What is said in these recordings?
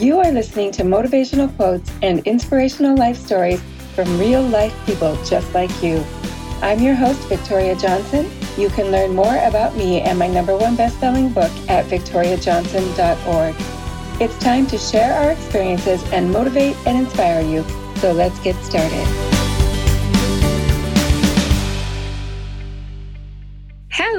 You are listening to motivational quotes and inspirational life stories from real life people just like you. I'm your host, Victoria Johnson. You can learn more about me and my number one best-selling book at victoriajohnson.org. It's time to share our experiences and motivate and inspire you. So let's get started.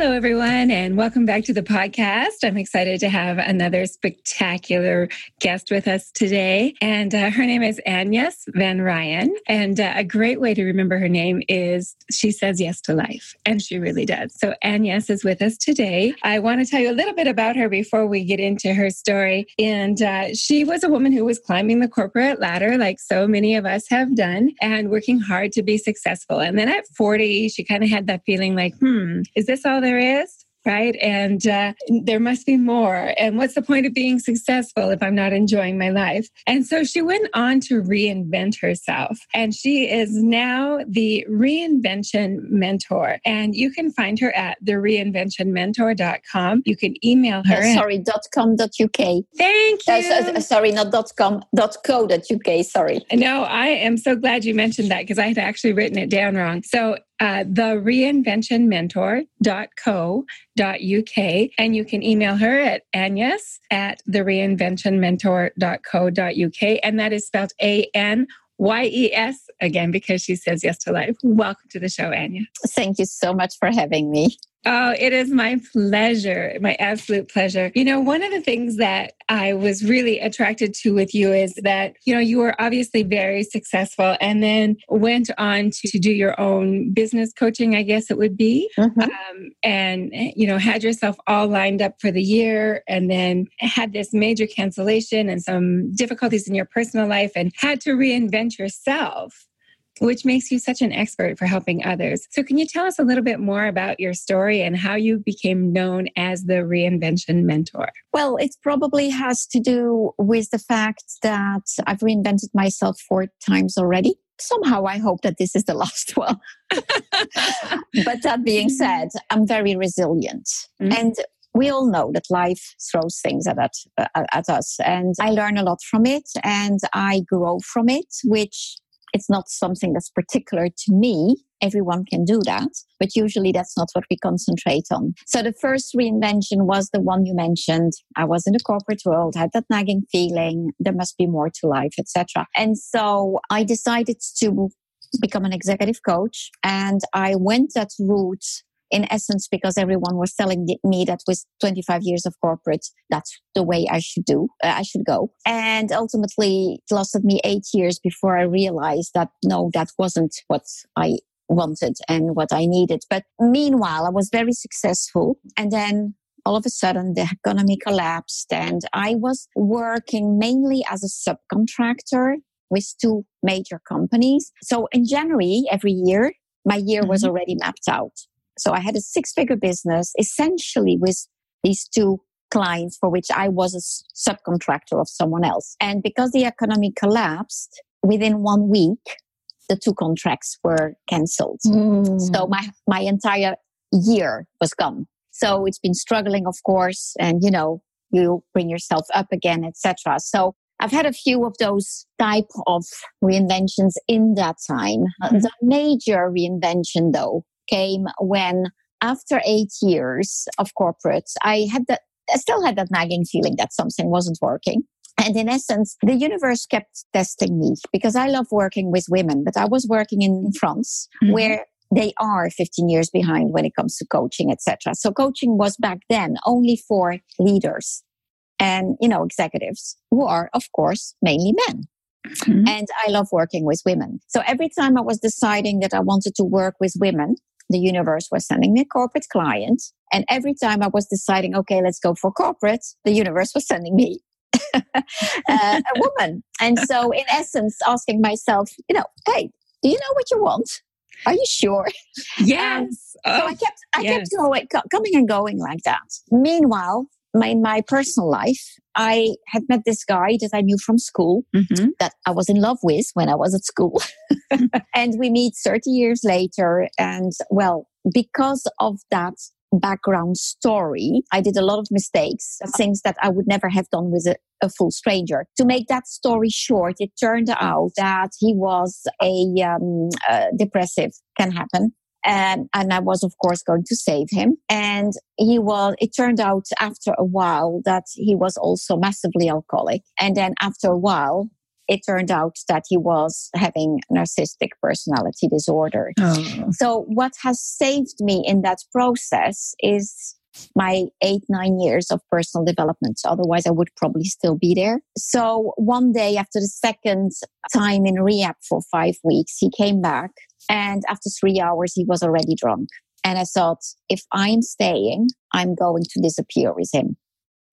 Hello, everyone, and welcome back to the podcast. I'm excited to have another spectacular guest with us today. And uh, her name is Anyes Van Rhijn. And uh, a great way to remember her name is she says yes to life, and she really does. So, Agnes is with us today. I want to tell you a little bit about her before we get into her story. And uh, she was a woman who was climbing the corporate ladder, like so many of us have done, and working hard to be successful. And then at 40, she kind of had that feeling like, hmm, is this all there is? right? And uh, there must be more. And what's the point of being successful if I'm not enjoying my life? And so she went on to reinvent herself. And she is now the reinvention mentor. And you can find her at the thereinventionmentor.com. You can email her. Uh, sorry, dot .com dot .uk. Thank you. Uh, sorry, not dot .com, dot .co dot .uk. Sorry. No, I am so glad you mentioned that because I had actually written it down wrong. So uh, thereinventionmentor.co.uk. And you can email her at Anyes at thereinventionmentor.co.uk. And that is spelled A N Y E S again because she says yes to life. Welcome to the show, Anyes. Thank you so much for having me. Oh, it is my pleasure, my absolute pleasure. You know, one of the things that I was really attracted to with you is that, you know, you were obviously very successful and then went on to, to do your own business coaching, I guess it would be. Mm-hmm. Um, and, you know, had yourself all lined up for the year and then had this major cancellation and some difficulties in your personal life and had to reinvent yourself which makes you such an expert for helping others. So, can you tell us a little bit more about your story and how you became known as the reinvention mentor? Well, it probably has to do with the fact that I've reinvented myself four times already. Somehow, I hope that this is the last one. but that being mm-hmm. said, I'm very resilient. Mm-hmm. And we all know that life throws things at, at, at us and i learn a lot from it and i grow from it which it's not something that's particular to me. Everyone can do that, but usually that's not what we concentrate on. So the first reinvention was the one you mentioned. I was in the corporate world, had that nagging feeling, there must be more to life, etc. And so I decided to become an executive coach and I went that route in essence because everyone was telling me that with 25 years of corporate that's the way i should do uh, i should go. And ultimately it lasted me eight years before i realized that no that wasn't what i wanted and what i needed. But meanwhile i was very successful and then all of a sudden the economy collapsed and i was working mainly as a subcontractor with two major companies. So in january every year my year was mm-hmm. already mapped out so I had a six figure business essentially with these two clients for which I was a subcontractor of someone else. And because the economy collapsed within one week, the two contracts were cancelled. Mm. So my, my entire year was gone. So it's been struggling, of course, and you know, you bring yourself up again, etc. So I've had a few of those type of reinventions in that time. Mm-hmm. The major reinvention though came when after eight years of corporate, I had that, I still had that nagging feeling that something wasn't working. And in essence, the universe kept testing me because I love working with women, but I was working in France mm-hmm. where they are 15 years behind when it comes to coaching, etc. So coaching was back then only for leaders and, you know, executives who are, of course, mainly men. Mm-hmm. And I love working with women. So every time I was deciding that I wanted to work with women, the universe was sending me a corporate client. And every time I was deciding, okay, let's go for corporate, the universe was sending me uh, a woman. And so, in essence, asking myself, you know, hey, do you know what you want? Are you sure? Yes. Um, so I kept, I yes. kept going, coming and going like that. Meanwhile, my, in my personal life, I had met this guy that I knew from school mm-hmm. that I was in love with when I was at school. and we meet 30 years later. And well, because of that background story. I did a lot of mistakes, things that I would never have done with a, a full stranger. To make that story short, it turned out that he was a um, uh, depressive, can happen. And, and I was, of course, going to save him. And he was, it turned out after a while that he was also massively alcoholic. And then after a while, it turned out that he was having narcissistic personality disorder. Oh. So what has saved me in that process is my eight, nine years of personal development. Otherwise, I would probably still be there. So one day after the second time in rehab for five weeks, he came back and after three hours, he was already drunk. And I thought, if I'm staying, I'm going to disappear with him.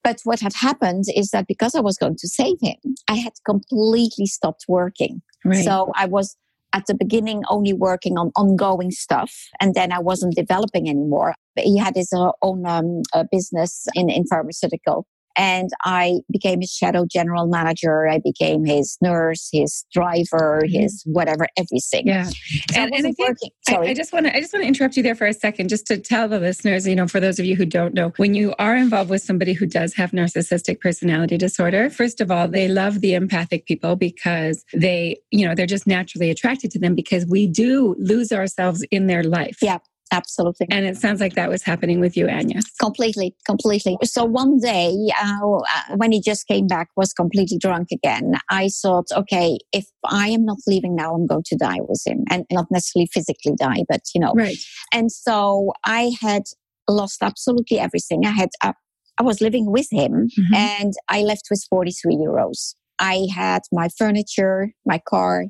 But what had happened is that because I was going to save him, I had completely stopped working. Right. So I was at the beginning only working on ongoing stuff and then I wasn't developing anymore. But he had his own um, uh, business in, in pharmaceutical and I became his shadow general manager. I became his nurse, his driver, mm-hmm. his whatever, everything. Yeah. So and, I, and I, think, I, I, just want to I just want to interrupt you there for a second, just to tell the listeners, you know, for those of you who don't know, when you are involved with somebody who does have narcissistic personality disorder, first of all, they love the empathic people because they, you know, they're just naturally attracted to them because we do lose ourselves in their life. Yeah. Absolutely. And it sounds like that was happening with you, Anyes. Completely, completely. So one day, uh, uh, when he just came back, was completely drunk again. I thought, okay, if I am not leaving now, I'm going to die with him, and not necessarily physically die, but you know. Right. And so I had lost absolutely everything. I had, uh, I was living with him, mm-hmm. and I left with 43 euros. I had my furniture, my car.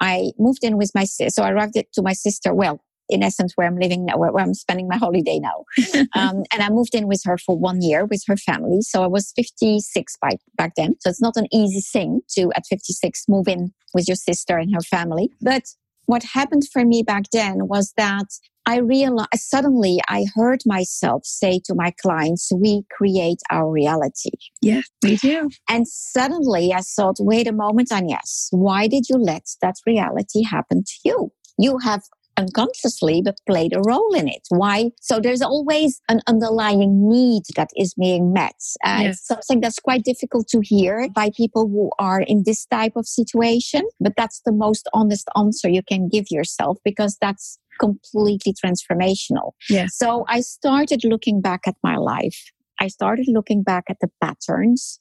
I moved in with my sister. So I arrived to my sister. Well, in essence where I'm living now, where, I'm spending my holiday now. um, and I moved in with her for one year with her family. So I was 56 by, back then. So it's not an easy thing to at 56 move in with your sister and her family. But what happened for me back then was that I realized suddenly I heard myself say to my clients, we create our reality. Yeah, we do. And suddenly I thought, wait a moment, Anyes, why did you let that reality happen to you? You have unconsciously but played a role in it. Why? So there's always an underlying need that is being met. Uh, yes. It's something that's quite difficult to hear by people who are in this type of situation, but that's the most honest answer you can give yourself because that's completely transformational. Yes. So I started looking back at my life. I started looking back at the patterns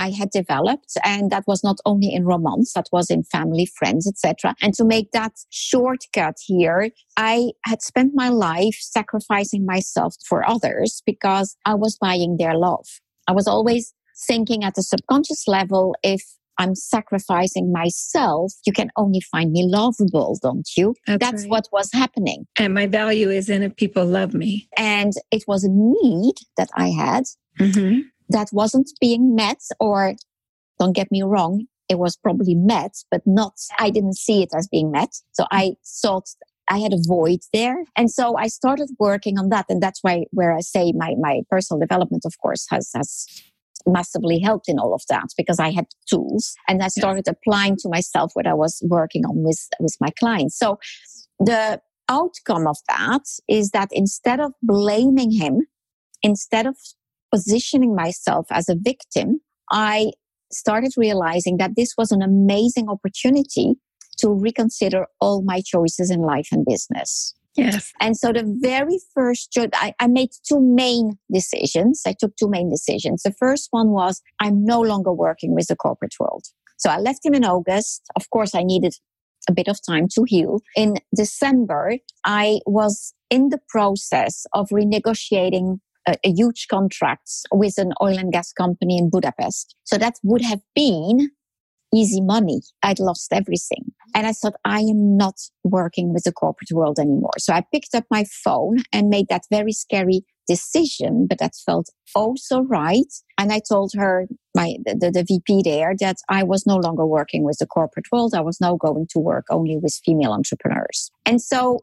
I had developed. And that was not only in romance, that was in family, friends, etc. And to make that shortcut here, I had spent my life sacrificing myself for others because I was buying their love. I was always thinking at the subconscious level, if I'm sacrificing myself, you can only find me lovable, don't you? That's, That's right. what was happening. And my value is in if people love me. And it was a need that I had. Mm-hmm that wasn't being met or don't get me wrong it was probably met but not i didn't see it as being met so i thought I had a void there. And so I started working on that. And that's why where I say my, my personal development, of course, has, has massively helped in all of that because I had tools and I started yeah. applying to myself what I was working on with, with my clients. So the outcome of that is that instead of blaming him, instead of positioning myself as a victim, I started realizing that this was an amazing opportunity to reconsider all my choices in life and business. Yes. And so the very first, I, I made two main decisions. I took two main decisions. The first one was I'm no longer working with the corporate world. So I left him in August. Of course, I needed a bit of time to heal. In December, I was in the process of renegotiating a, a huge contract with an oil and gas company in Budapest. So that would have been easy money. I'd lost everything. And I thought, I am not working with the corporate world anymore. So I picked up my phone and made that very scary decision, but that felt oh so right. And I told her, my, the, the VP there, that I was no longer working with the corporate world. I was now going to work only with female entrepreneurs. And so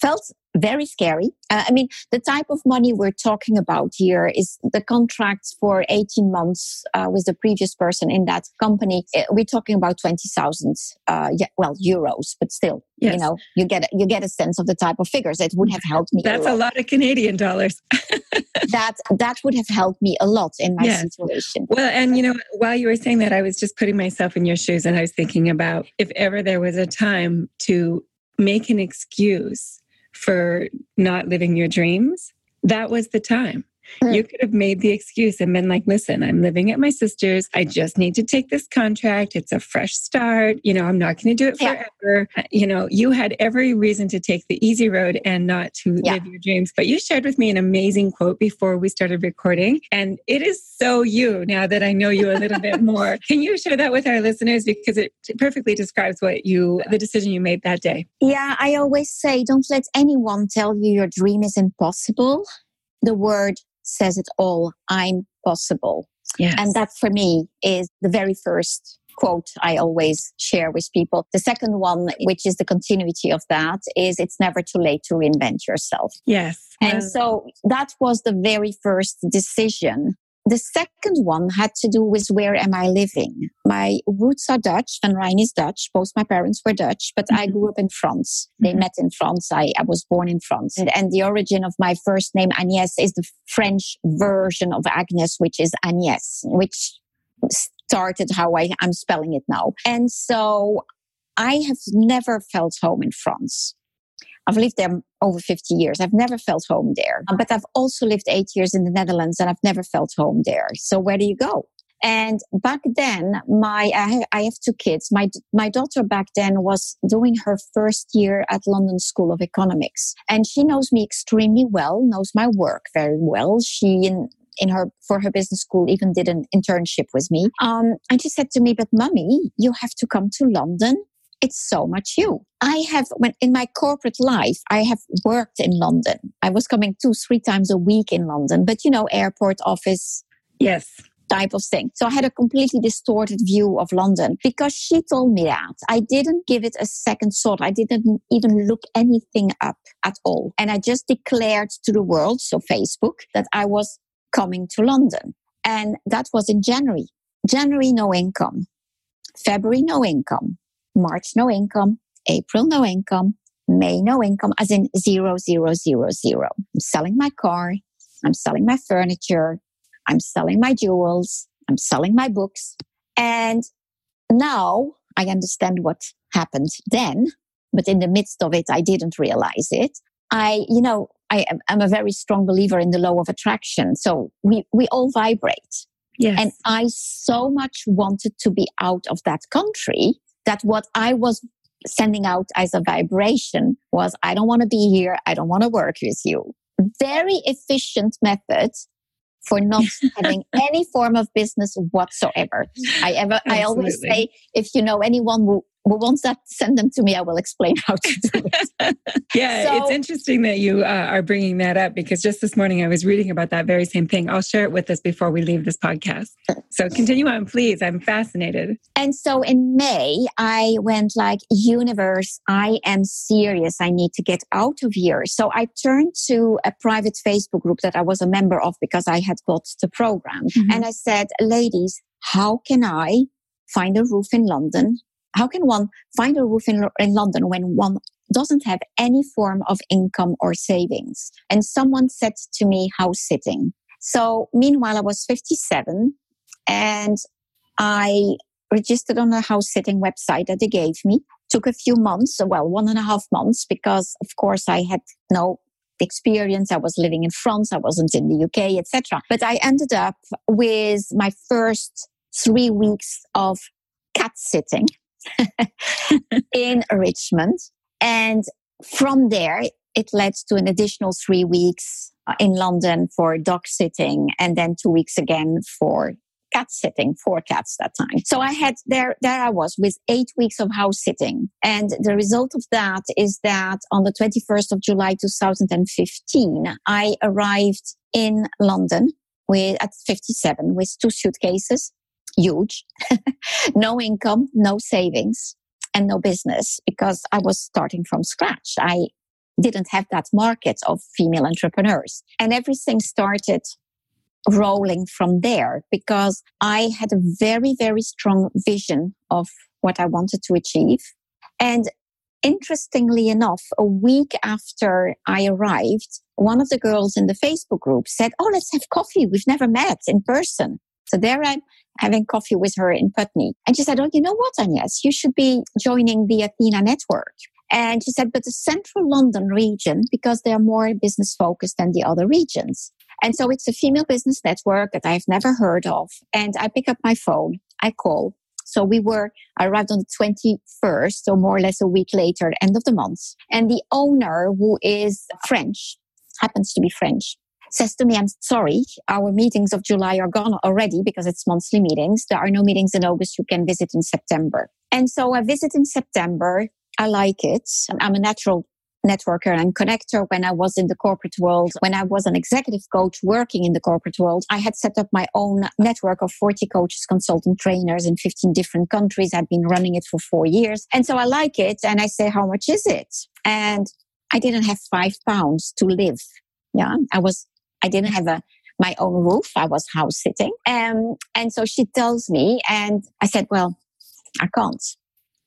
felt very scary. Uh, I mean, the type of money we're talking about here is the contracts for 18 months uh, with the previous person in that company. Uh, we're talking about 20,000, uh, yeah, well, euros, but still, yes. you know, you get, you get a sense of the type of figures. It would have helped me. That's a lot, a lot of Canadian dollars. that, that would have helped me a lot in my yes. situation. Well, and you know, while you were saying that, I was just putting myself in your shoes and I was thinking about if ever there was a time to make an excuse for not living your dreams, that was the time. Mm. You could have made the excuse and been like, listen, I'm living at my sister's. I just need to take this contract. It's a fresh start. You know, I'm not going to do it forever. Yeah. You know, you had every reason to take the easy road and not to yeah. live your dreams. But you shared with me an amazing quote before we started recording. And it is so you now that I know you a little bit more. Can you share that with our listeners? Because it perfectly describes what you, the decision you made that day. Yeah, I always say don't let anyone tell you your dream is impossible. The word says it all. I'm possible. Yes. And that for me is the very first quote I always share with people. The second one, which is the continuity of that, is it's never too late to reinvent yourself. Yes. And so that was the very first decision the second one had to do with where am I living? My roots are Dutch and Rhijn is Dutch. Both my parents were Dutch, but mm-hmm. I grew up in France. They mm-hmm. met in France. I, I was born in France. And, and, the origin of my first name, Agnès, is the French version of Agnes, which is Agnès, which started how I, I'm spelling it now. And so I have never felt home in France. I've lived there over 50 years. I've never felt home there. But I've also lived eight years in the Netherlands and I've never felt home there. So where do you go? And back then, my I have two kids. My my daughter back then was doing her first year at London School of Economics, and she knows me extremely well, knows my work very well. She in in her for her business school even did an internship with me. Um, and she said to me, "But mummy, you have to come to London it's so much you. I have, when in my corporate life, I have worked in London. I was coming two, three times a week in London, but you know, airport office. Yes. Type of thing. So I had a completely distorted view of London because she told me that. I didn't give it a second thought. I didn't even look anything up at all. And I just declared to the world, so Facebook, that I was coming to London. And that was in January. January, no income. February, no income. March, no income. April, no income. May, no income, as in zero, zero, zero, zero. I'm selling my car. I'm selling my furniture. I'm selling my jewels. I'm selling my books. And now I understand what happened then, but in the midst of it, I didn't realize it. I, you know, I am a very strong believer in the law of attraction. So we, we all vibrate. Yes. And I so much wanted to be out of that country that what I was sending out as a vibration was, I don't want to be here. I don't want to work with you. Very efficient method for not having any form of business whatsoever. I ever, Absolutely. I always say, if you know anyone who well, once that send them to me, I will explain how to do it. yeah, so, it's interesting that you uh, are bringing that up because just this morning I was reading about that very same thing. I'll share it with us before we leave this podcast. So continue on, please. I'm fascinated. And so in May, I went like, universe, I am serious. I need to get out of here. So I turned to a private Facebook group that I was a member of because I had got the program. Mm-hmm. And I said, ladies, how can I find a roof in London how can one find a roof in, in London when one doesn't have any form of income or savings? And someone said to me, house sitting. So meanwhile, I was 57 and I registered on a house sitting website that they gave me. Took a few months, well, one and a half months, because of course I had no experience. I was living in France. I wasn't in the UK, etc. But I ended up with my first three weeks of cat sitting in Richmond. And from there, it led to an additional three weeks uh, in London for dog sitting and then two weeks again for cat sitting, four cats that time. So I had there, there I was with eight weeks of house sitting. And the result of that is that on the 21st of July 2015, I arrived in London with at 57 with two suitcases huge. no income, no savings, and no business because I was starting from scratch. I didn't have that market of female entrepreneurs. And everything started rolling from there because I had a very, very strong vision of what I wanted to achieve. And interestingly enough, a week after I arrived, one of the girls in the Facebook group said, Oh, let's have coffee. We've never met in person. So there I'm having coffee with her in Putney. And she said, Oh, you know what, Anyes? You should be joining the Athena network. And she said, but the central London region, because they're more business focused than the other regions. And so it's a female business network that I've never heard of. And I pick up my phone, I call. So we were, I arrived on the 21st, so more or less a week later, end of the month. And the owner, who is French, happens to be French, says to me, I'm sorry, our meetings of July are gone already because it's monthly meetings. There are no meetings in August. You can visit in September. And so I visit in September. I like it. I'm a natural networker and connector when I was in the corporate world. When I was an executive coach working in the corporate world, I had set up my own network of 40 coaches, consultant trainers in 15 different countries. I've been running it for four years. And so I like it. And I say, how much is it? And I didn't have five pounds to live. Yeah. I was, I didn't have a, my own roof. I was house sitting. Um, and so she tells me, and I said, well, I can't.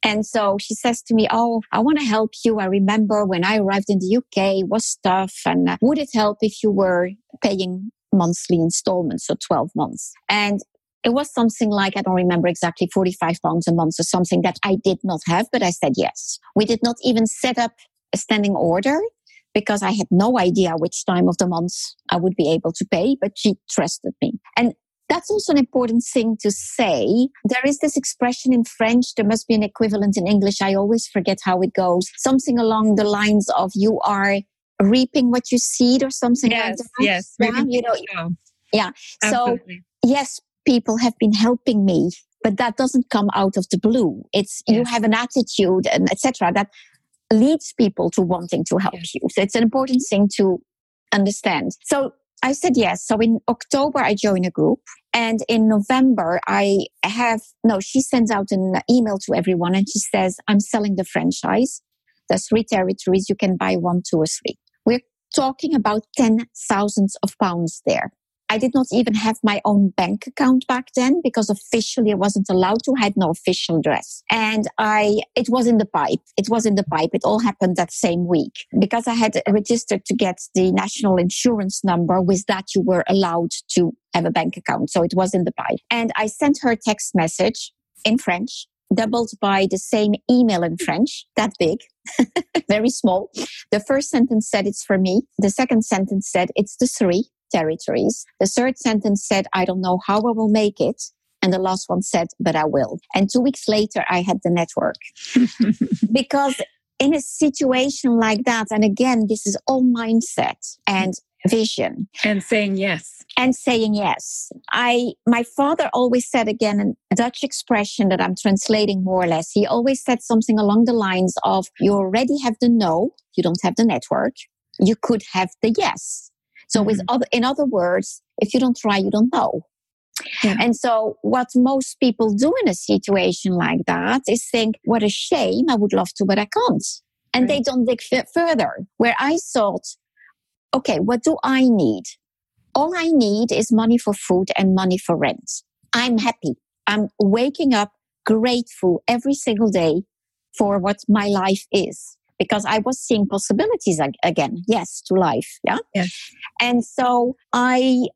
And so she says to me, Oh, I want to help you. I remember when I arrived in the UK, it was tough. And uh, would it help if you were paying monthly installments, so 12 months? And it was something like, I don't remember exactly, 45 pounds a month or something that I did not have, but I said yes. We did not even set up a standing order because I had no idea which time of the month I would be able to pay, but she trusted me. And that's also an important thing to say. There is this expression in French, there must be an equivalent in English. I always forget how it goes. Something along the lines of you are reaping what you seed or something yes, like that. Yes, yeah, you know, yeah. Absolutely. So yes, people have been helping me, but that doesn't come out of the blue. It's yes. you have an attitude and etc. that leads people to wanting to help you. So it's an important thing to understand. So I said yes. So in October, I join a group. And in November, I have, no, she sends out an email to everyone and she says, I'm selling the franchise. There's three territories. You can buy one, two, or three. We're talking about ten thousands of pounds there. I did not even have my own bank account back then because officially I wasn't allowed to. I had no official address. And I, it was in the pipe. It was in the pipe. It all happened that same week because I had registered to get the national insurance number. With that, you were allowed to have a bank account. So it was in the pipe. And I sent her a text message in French doubled by the same email in French, that big, very small. The first sentence said it's for me. The second sentence said it's the three territories. The third sentence said, I don't know how I will make it. And the last one said, but I will. And two weeks later, I had the network. because in a situation like that, and again, this is all mindset and vision. And saying yes. And saying yes. I, my father always said again, a Dutch expression that I'm translating more or less. He always said something along the lines of, you already have the no, you don't have the network. You could have the yes. So mm-hmm. with other, in other words, if you don't try, you don't know. Yeah. And so what most people do in a situation like that is think, what a shame. I would love to, but I can't. And right. they don't dig f- further. Where I thought, okay, what do I need? All I need is money for food and money for rent. I'm happy. I'm waking up grateful every single day for what my life is because I was seeing possibilities again. Yes, to life. Yeah. Yes. And so I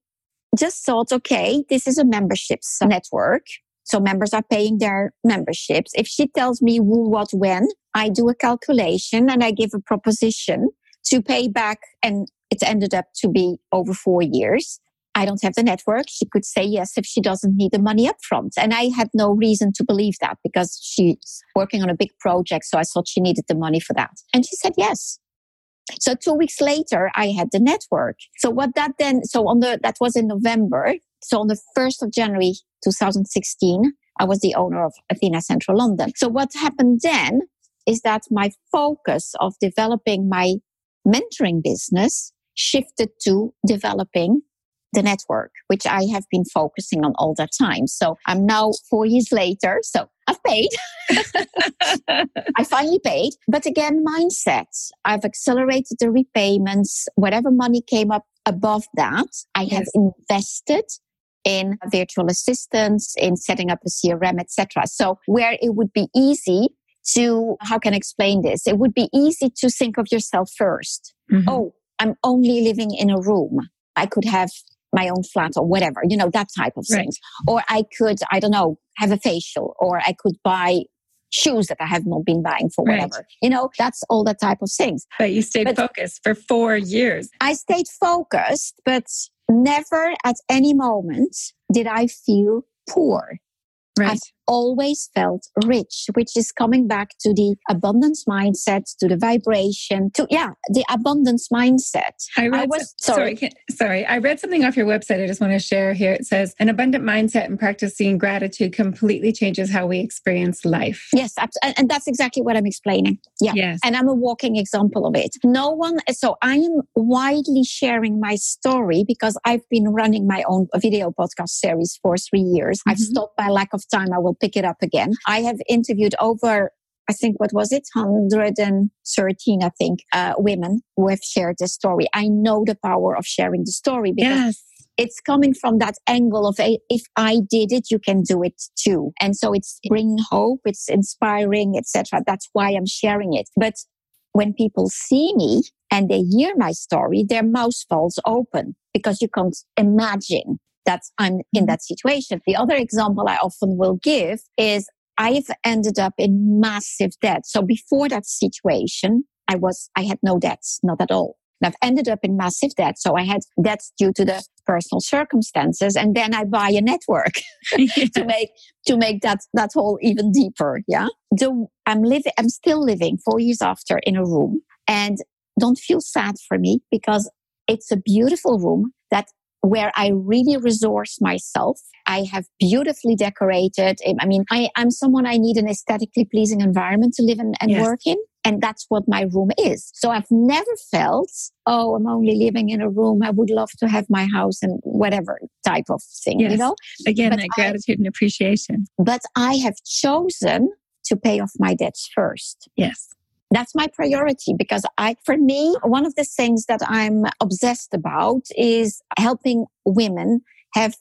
just thought, okay, this is a memberships network. So members are paying their memberships. If she tells me who, what, when, I do a calculation and I give a proposition to pay back. And it ended up to be over four years. I don't have the network. She could say yes if she doesn't need the money up front. And I had no reason to believe that because she's working on a big project. So I thought she needed the money for that. And she said yes. So two weeks later, I had the network. So what that then, so on the, that was in November. So on the 1st of January 2016, I was the owner of Athena Central London. So what happened then is that my focus of developing my mentoring business shifted to developing the network, which I have been focusing on all that time. So I'm now four years later. So I've paid. I finally paid. But again, mindset. I've accelerated the repayments. Whatever money came up above that, I yes. have invested in virtual assistants, in setting up a CRM, etc. So where it would be easy to, how can I explain this? It would be easy to think of yourself 1st mm-hmm. Oh, I'm only living in a room. I could have my own flat or whatever, you know, that type of right. things. Or I could, I don't know, have a facial or I could buy shoes that I have not been buying for whatever. Right. You know, that's all that type of things. But you stayed but focused for four years. I stayed focused, but never at any moment did I feel poor. Right. I've always felt rich, which is coming back to the abundance mindset, to the vibration, to yeah, the abundance mindset. I, read I was some, sorry, sorry, sorry. I read something off your website. I just want to share here. It says an abundant mindset and practicing gratitude completely changes how we experience life. Yes, and that's exactly what I'm explaining. Yeah, yes. and I'm a walking example of it. No one. So I am widely sharing my story because I've been running my own video podcast series for three years. Mm-hmm. I've stopped by lack of time. I will pick it up again. I have interviewed over I think what was it, 113, I think, uh, women who have shared the story. I know the power of sharing the story because yes. it's coming from that angle of if I did it, you can do it too. And so it's bringing hope, it's inspiring, etc. That's why I'm sharing it. But when people see me and they hear my story, their mouth falls open because you can't imagine that I'm in mm-hmm. that situation. The other example I often will give is I've ended up in massive debt. So before that situation, I was, I had no debts, not at all. And I've ended up in massive debt. So I had debts due to the personal circumstances. And then I buy a network to make, to make that, that hole even deeper. Yeah. So I'm living, I'm still living four years after in a room and don't feel sad for me because it's a beautiful room that where I really resource myself. I have beautifully decorated. I mean, I, am someone I need an aesthetically pleasing environment to live in and yes. work in. And that's what my room is. So I've never felt, oh, I'm only living in a room. I would love to have my house and whatever type of thing, yes. you know? Again, but that gratitude and appreciation. But I have chosen to pay off my debts first. Yes. That's my priority because I, for me, one of the things that I'm obsessed about is helping women have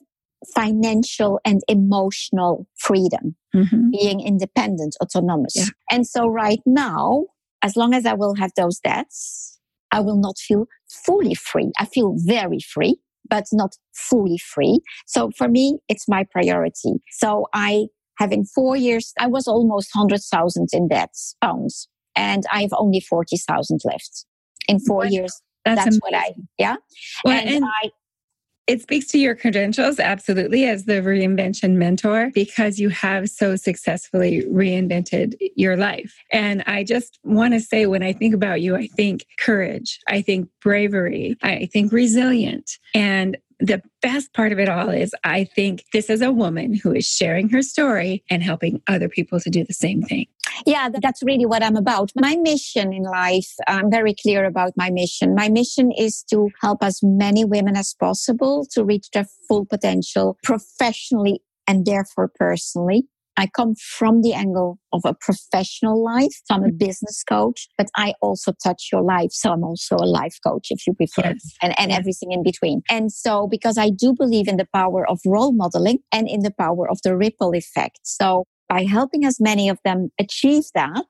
financial and emotional freedom, mm-hmm. being independent, autonomous. Yeah. And so right now, as long as I will have those debts, I will not feel fully free. I feel very free, but not fully free. So for me, it's my priority. So I, having four years, I was almost 100,000 in debts, pounds and I have only 40,000 left in four years. That's, that's what I, yeah. Well, and, and I, it speaks to your credentials absolutely as the reinvention mentor because you have so successfully reinvented your life. And I just want to say, when I think about you, I think courage, I think bravery, I think resilient. And the best part of it all is I think this is a woman who is sharing her story and helping other people to do the same thing. Yeah, that's really what I'm about. My mission in life, I'm very clear about my mission. My mission is to help as many women as possible to reach their full potential professionally and therefore personally. I come from the angle of a professional life. So I'm a mm-hmm. business coach, but I also touch your life. So I'm also a life coach, if you prefer, yes. and, and everything in between. And so, because I do believe in the power of role modeling and in the power of the ripple effect. So by helping as many of them achieve that,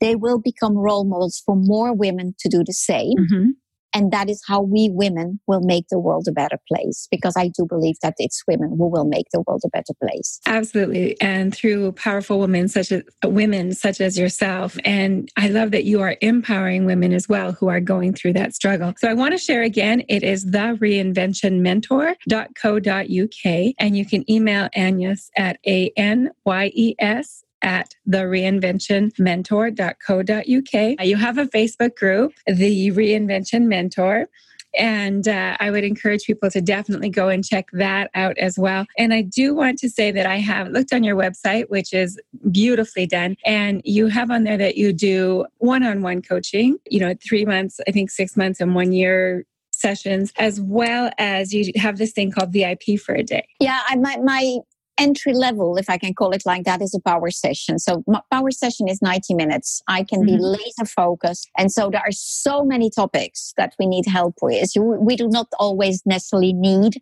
they will become role models for more women to do the same. Mm-hmm. And that is how we women will make the world a better place because I do believe that it's women who will make the world a better place. Absolutely. And through powerful women such as women such as yourself. And I love that you are empowering women as well who are going through that struggle. So I want to share again, it is the reinventionmentor.co.uk and you can email Anyes at A N Y E S at the reinventionmentor.co.uk. You have a Facebook group, The Reinvention Mentor. And uh, I would encourage people to definitely go and check that out as well. And I do want to say that I have looked on your website, which is beautifully done. And you have on there that you do one on one coaching, you know, three months, I think six months, and one year sessions, as well as you have this thing called VIP for a day. Yeah, I, my, my entry level, if I can call it like that, is a power session. So power session is 90 minutes. I can mm-hmm. be laser focused. And so there are so many topics that we need help with. We do not always necessarily need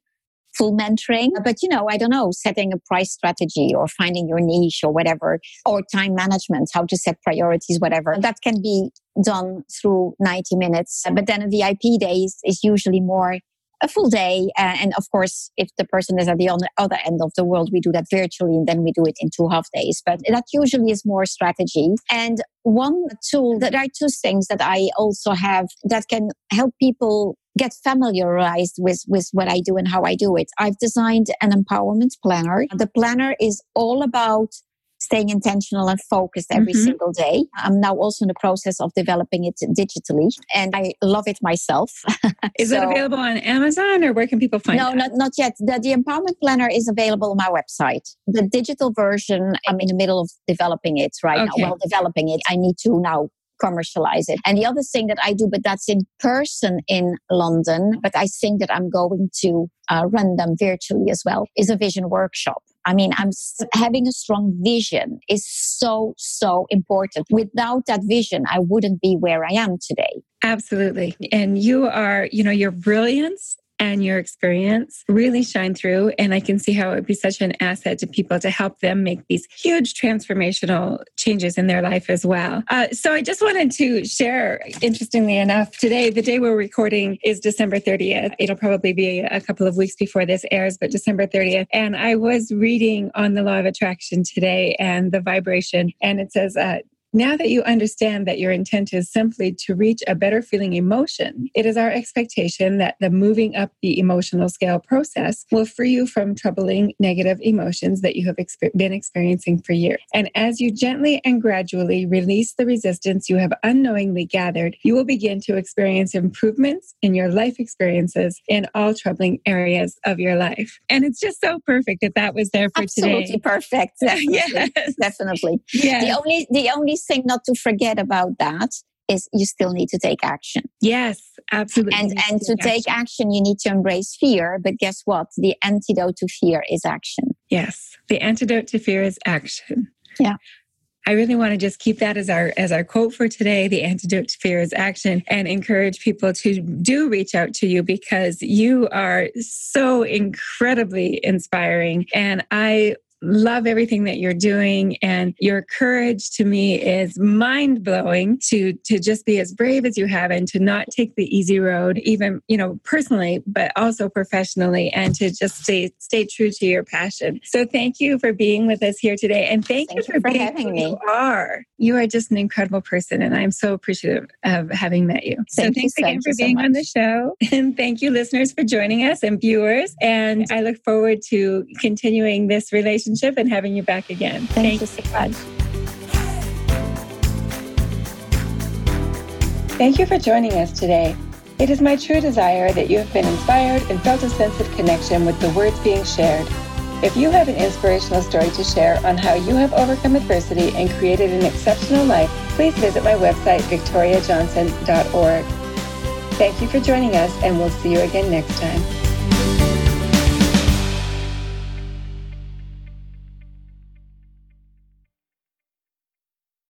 full mentoring. But, you know, I don't know, setting a price strategy or finding your niche or whatever, or time management, how to set priorities, whatever. That can be done through 90 minutes. But then a VIP day is, is usually more a full day. Uh, and of course, if the person is at the other end of the world, we do that virtually and then we do it in two half days. But that usually is more strategy. And one tool that are two things that I also have that can help people get familiarized with, with what I do and how I do it. I've designed an empowerment planner. The planner is all about staying intentional and focused every mm-hmm. single day. I'm now also in the process of developing it digitally and I love it myself. is so, it available on Amazon or where can people find it? No, not, not yet. The, the empowerment planner is available on my website. The digital version, I'm in the middle of developing it right okay. now. Well, developing it. I need to now commercialize it. And the other thing that I do, but that's in person in London, but I think that I'm going to uh, run them virtually as well, is a vision workshop. I mean, I'm having a strong vision is so, so important. Without that vision, I wouldn't be where I am today. Absolutely. And you are, you know, your brilliance and your experience really shine through. And I can see how it would be such an asset to people to help them make these huge transformational changes in their life as well. Uh, so I just wanted to share, interestingly enough, today, the day we're recording is December 30th. It'll probably be a couple of weeks before this airs, but December 30th. And I was reading on the law of attraction today and the vibration, and it says, uh, now that you understand that your intent is simply to reach a better feeling emotion, it is our expectation that the moving up the emotional scale process will free you from troubling negative emotions that you have been experiencing for years. And as you gently and gradually release the resistance you have unknowingly gathered, you will begin to experience improvements in your life experiences in all troubling areas of your life. And it's just so perfect that that was there for Absolutely today. perfect. Definitely. yes. Definitely. Yes. The only the only thing not to forget about that is you still need to take action. Yes, absolutely. And and to take action. action, you need to embrace fear. But guess what? The antidote to fear is action. Yes, the antidote to fear is action. Yeah. I really want to just keep that as our as our quote for today. The antidote to fear is action, and encourage people to do reach out to you because you are so incredibly inspiring. And I love everything that you're doing and your courage to me is mind blowing to to just be as brave as you have and to not take the easy road even you know personally but also professionally and to just stay stay true to your passion. So thank you for being with us here today and thank, thank you, for, you for having me. you are. You are just an incredible person and i'm so appreciative of having met you. Thank so thanks you again for being so on the show and thank you listeners for joining us and viewers and i look forward to continuing this relationship relationship and having you back again. Thank, Thank you so much. Thank you for joining us today. It is my true desire that you have been inspired and felt a sense of connection with the words being shared. If you have an inspirational story to share on how you have overcome adversity and created an exceptional life, please visit my website, victoriajohnson.org. Thank you for joining us, and we'll see you again next time.